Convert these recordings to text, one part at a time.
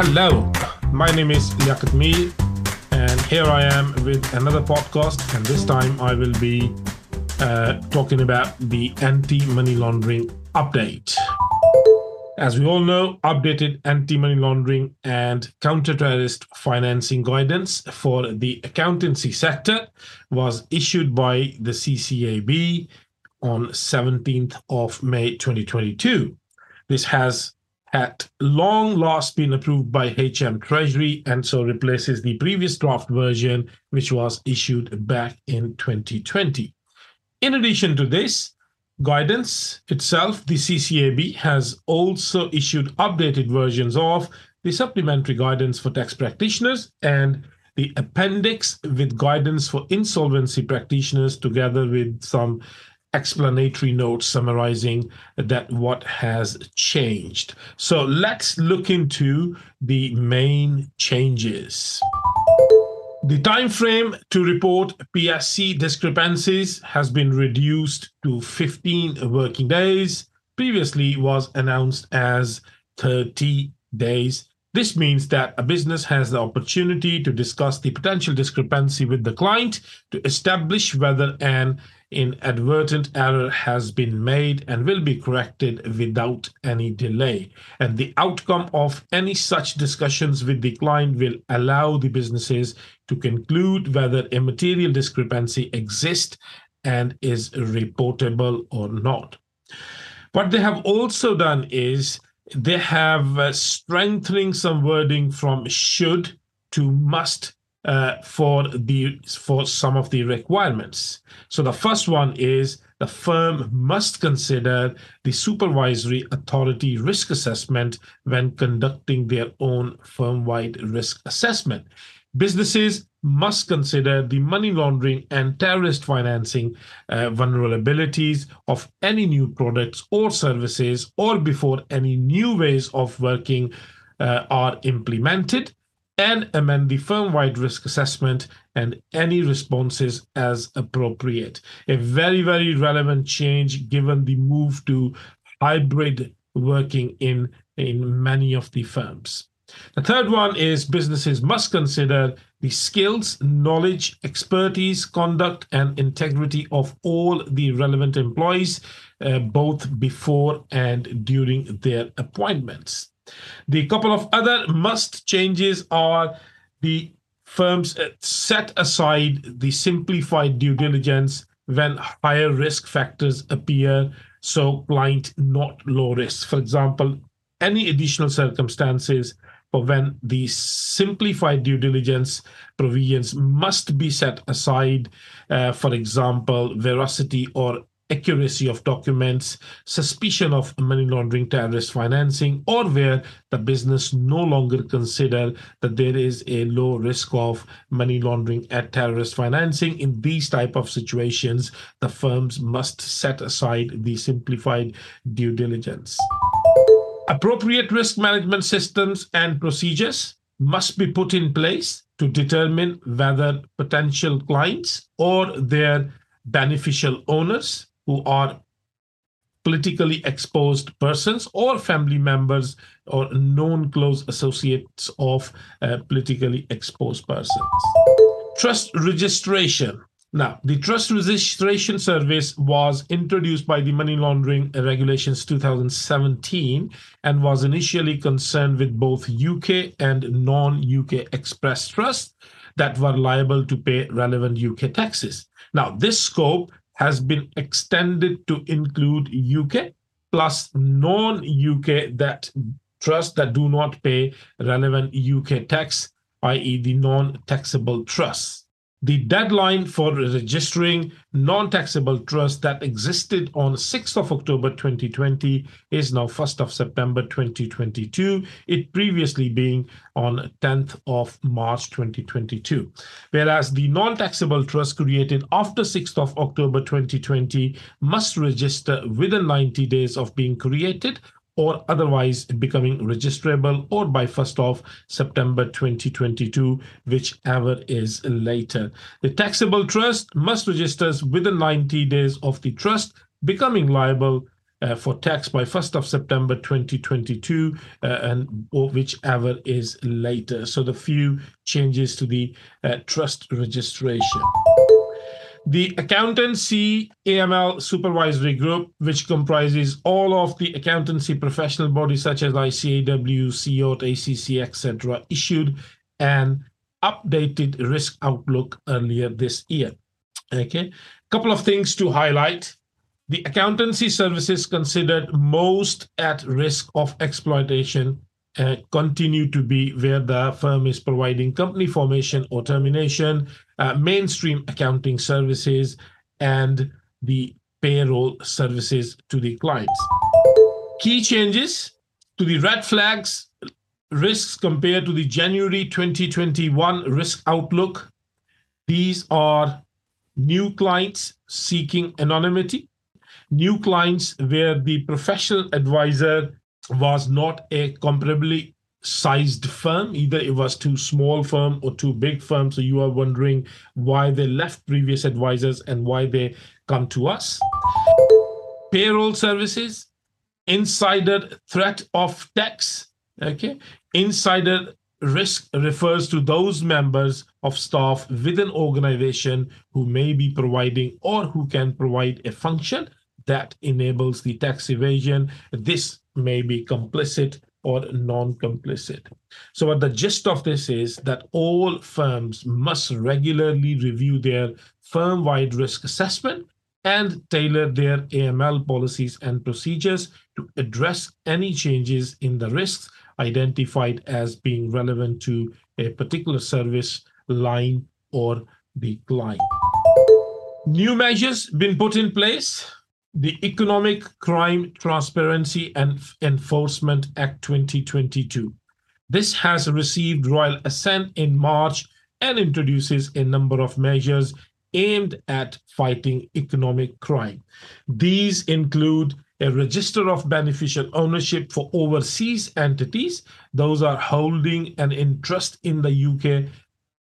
Hello, my name is Liaquat Mir, and here I am with another podcast. And this time I will be uh, talking about the anti money laundering update. As we all know, updated anti money laundering and counter terrorist financing guidance for the accountancy sector was issued by the CCAB on 17th of May 2022. This has at long last been approved by HM Treasury and so replaces the previous draft version, which was issued back in 2020. In addition to this guidance itself, the CCAB has also issued updated versions of the supplementary guidance for tax practitioners and the appendix with guidance for insolvency practitioners, together with some explanatory notes summarizing that what has changed. So let's look into the main changes. The time frame to report PSC discrepancies has been reduced to 15 working days. Previously was announced as 30 days. This means that a business has the opportunity to discuss the potential discrepancy with the client to establish whether an inadvertent error has been made and will be corrected without any delay. And the outcome of any such discussions with the client will allow the businesses to conclude whether a material discrepancy exists and is reportable or not. What they have also done is they have uh, strengthening some wording from should to must uh, for the for some of the requirements. So the first one is the firm must consider the supervisory authority risk assessment when conducting their own firm-wide risk assessment. Businesses must consider the money laundering and terrorist financing uh, vulnerabilities of any new products or services or before any new ways of working uh, are implemented and amend the firm-wide risk assessment and any responses as appropriate. A very, very relevant change given the move to hybrid working in, in many of the firms. The third one is businesses must consider the skills, knowledge, expertise, conduct, and integrity of all the relevant employees, uh, both before and during their appointments. The couple of other must changes are the firms uh, set aside the simplified due diligence when higher risk factors appear, so client not low risk. For example, any additional circumstances for when the simplified due diligence provisions must be set aside, uh, for example, veracity or accuracy of documents, suspicion of money laundering, terrorist financing, or where the business no longer consider that there is a low risk of money laundering at terrorist financing. In these type of situations, the firms must set aside the simplified due diligence. Appropriate risk management systems and procedures must be put in place to determine whether potential clients or their beneficial owners who are politically exposed persons or family members or known close associates of uh, politically exposed persons. Trust registration. Now, the trust registration service was introduced by the Money Laundering Regulations 2017 and was initially concerned with both UK and non UK express trusts that were liable to pay relevant UK taxes. Now, this scope has been extended to include UK plus non-UK that trusts that do not pay relevant UK tax, i.e. the non-taxable trusts. The deadline for registering non-taxable trust that existed on 6th of October 2020 is now 1st of September 2022, it previously being on 10th of March 2022. Whereas the non-taxable trust created after 6th of October 2020 must register within 90 days of being created or otherwise becoming registrable or by 1st of September 2022, whichever is later. The taxable trust must register within 90 days of the trust becoming liable uh, for tax by 1st of September 2022, uh, and or whichever is later. So the few changes to the uh, trust registration. The accountancy AML supervisory group, which comprises all of the accountancy professional bodies such as ICAW, CIOT, ACC, etc., issued an updated risk outlook earlier this year. Okay, couple of things to highlight. The accountancy services considered most at risk of exploitation uh, continue to be where the firm is providing company formation or termination, uh, mainstream accounting services, and the payroll services to the clients. Key changes to the red flags risks compared to the January 2021 risk outlook. These are new clients seeking anonymity, new clients where the professional advisor was not a comparably sized firm either. It was too small firm or too big firm. So you are wondering why they left previous advisors and why they come to us. Payroll services insider threat of tax okay? Insider risk refers to those members of staff within organization who may be providing or who can provide a function that enables the tax evasion. This may be complicit or non-complicit. So what the gist of this is that all firms must regularly review their firm-wide risk assessment and tailor their AML policies and procedures to address any changes in the risks identified as being relevant to a particular service line or the client. New measures been put in place. The Economic Crime Transparency and Enforcement Act 2022. This has received royal assent in March and introduces a number of measures aimed at fighting economic crime. These include a register of beneficial ownership for overseas entities. Those are holding an interest in the UK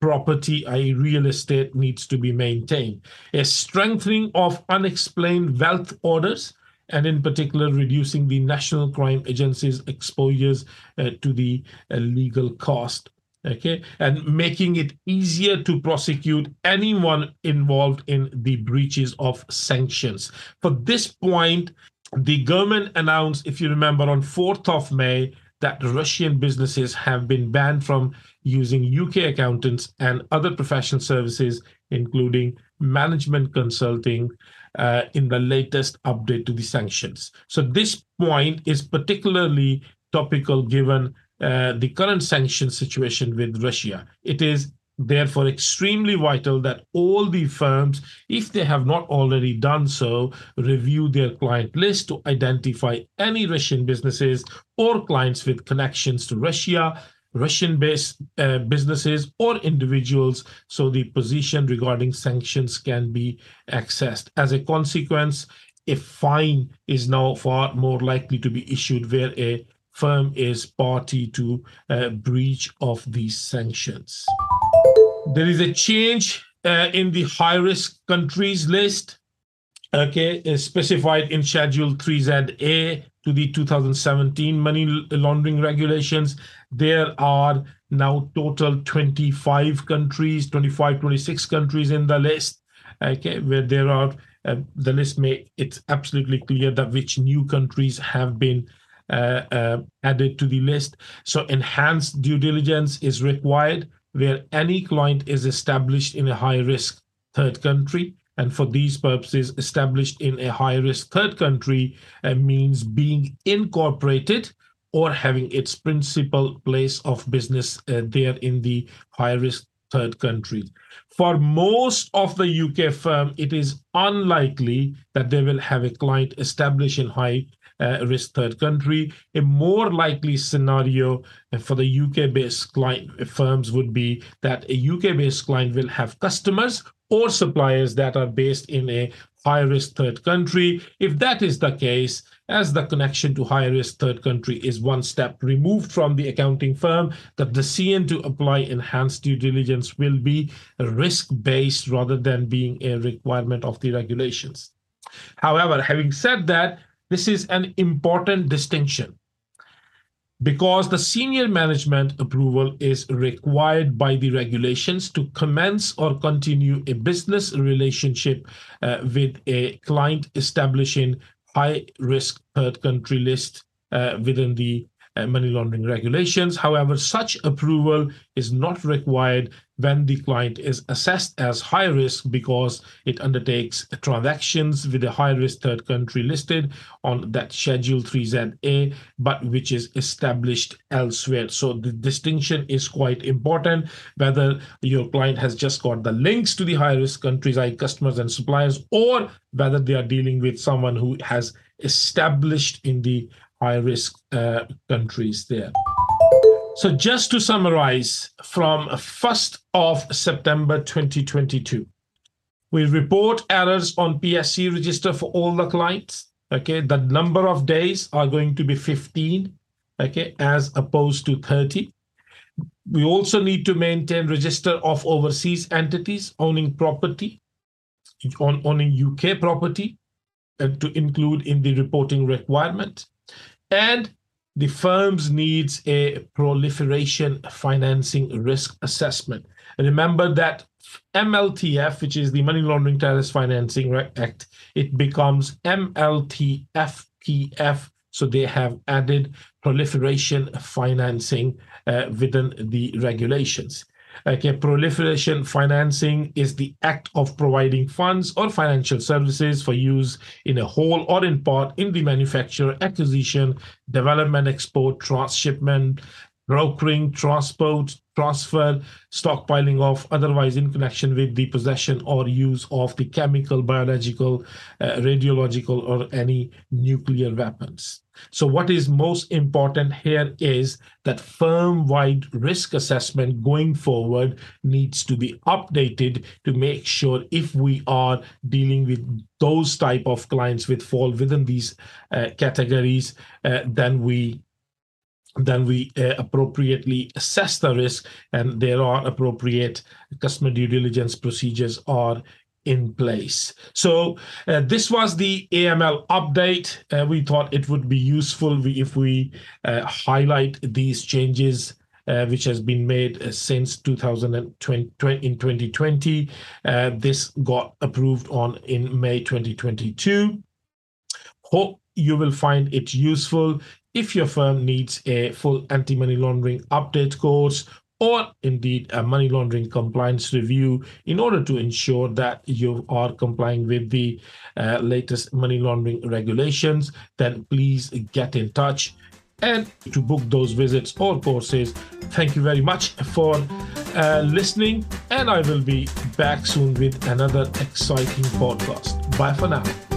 property, i.e., real estate, needs to be maintained. A strengthening of unexplained wealth orders, and in particular, reducing the National Crime Agency's exposures uh, to the uh, legal cost. Okay, and making it easier to prosecute anyone involved in the breaches of sanctions. For this point, the government announced, if you remember, on 4th of May, that Russian businesses have been banned from using UK accountants and other professional services, including management consulting, uh, in the latest update to the sanctions. So, this point is particularly topical given uh, the current sanction situation with Russia. It is therefore extremely vital that all the firms, if they have not already done so, review their client list to identify any Russian businesses or clients with connections to Russia, Russian based uh, businesses or individuals, so the position regarding sanctions can be accessed. As a consequence, a fine is now far more likely to be issued where a firm is party to a breach of these sanctions. There is a change uh, in the high risk countries list, okay, specified in Schedule 3ZA to the 2017 money laundering regulations. There are now total 25 countries, 25, 26 countries in the list, okay, where there are uh, the list may it's absolutely clear that which new countries have been uh, uh, added to the list. So enhanced due diligence is required where any client is established in a high risk third country. And for these purposes, established in a high risk third country uh, means being incorporated or having its principal place of business uh, there in the high risk third country. For most of the UK firm, it is unlikely that they will have a client established in high uh, risk third country. A more likely scenario for the UK based client firms would be that a UK based client will have customers or suppliers that are based in a high risk third country. If that is the case, as the connection to high risk third country is one step removed from the accounting firm, that the CN to apply enhanced due diligence will be risk based rather than being a requirement of the regulations. However, having said that, This is an important distinction because the senior management approval is required by the regulations to commence or continue a business relationship uh, with a client establishing high risk third country list uh, within the uh, money laundering regulations. However, such approval is not required when the client is assessed as high risk because it undertakes transactions with a high risk third country listed on that Schedule 3ZA, but which is established elsewhere. So the distinction is quite important whether your client has just got the links to the high risk countries, like customers and suppliers, or whether they are dealing with someone who has established in the high risk uh, countries there. So just to summarize, from 1st of September 2022, we report errors on PSC register for all the clients. Okay, the number of days are going to be 15, okay, as opposed to 30. We also need to maintain register of overseas entities owning property, on owning UK property, uh, to include in the reporting requirement. And the firms needs a proliferation financing risk assessment. And remember that MLTF, which is the Money Laundering Terrorist Financing Act, it becomes MLTFPF. So they have added proliferation financing uh, within the regulations. Okay, proliferation financing is the act of providing funds or financial services for use in a whole or in part in the manufacture, acquisition, development, export, transshipment, brokering, transport, transfer, stockpiling of, otherwise in connection with the possession or use of the chemical, biological, uh, radiological, or any nuclear weapons. So, what is most important here is that firm wide risk assessment going forward needs to be updated to make sure if we are dealing with those type of clients with fall within these uh, categories, uh, then we then we uh, appropriately assess the risk and there are appropriate customer due diligence procedures are in place. So uh, this was the AML update. Uh, we thought it would be useful if we uh, highlight these changes uh, which has been made uh, since 2020 in 2020. Uh, this got approved on in May 2022. Hope you will find it useful if your firm needs a full anti-money laundering update course or indeed a money laundering compliance review in order to ensure that you are complying with the uh, latest money laundering regulations, then please get in touch. And to book those visits or courses, thank you very much for uh, listening. And I will be back soon with another exciting podcast. Bye for now.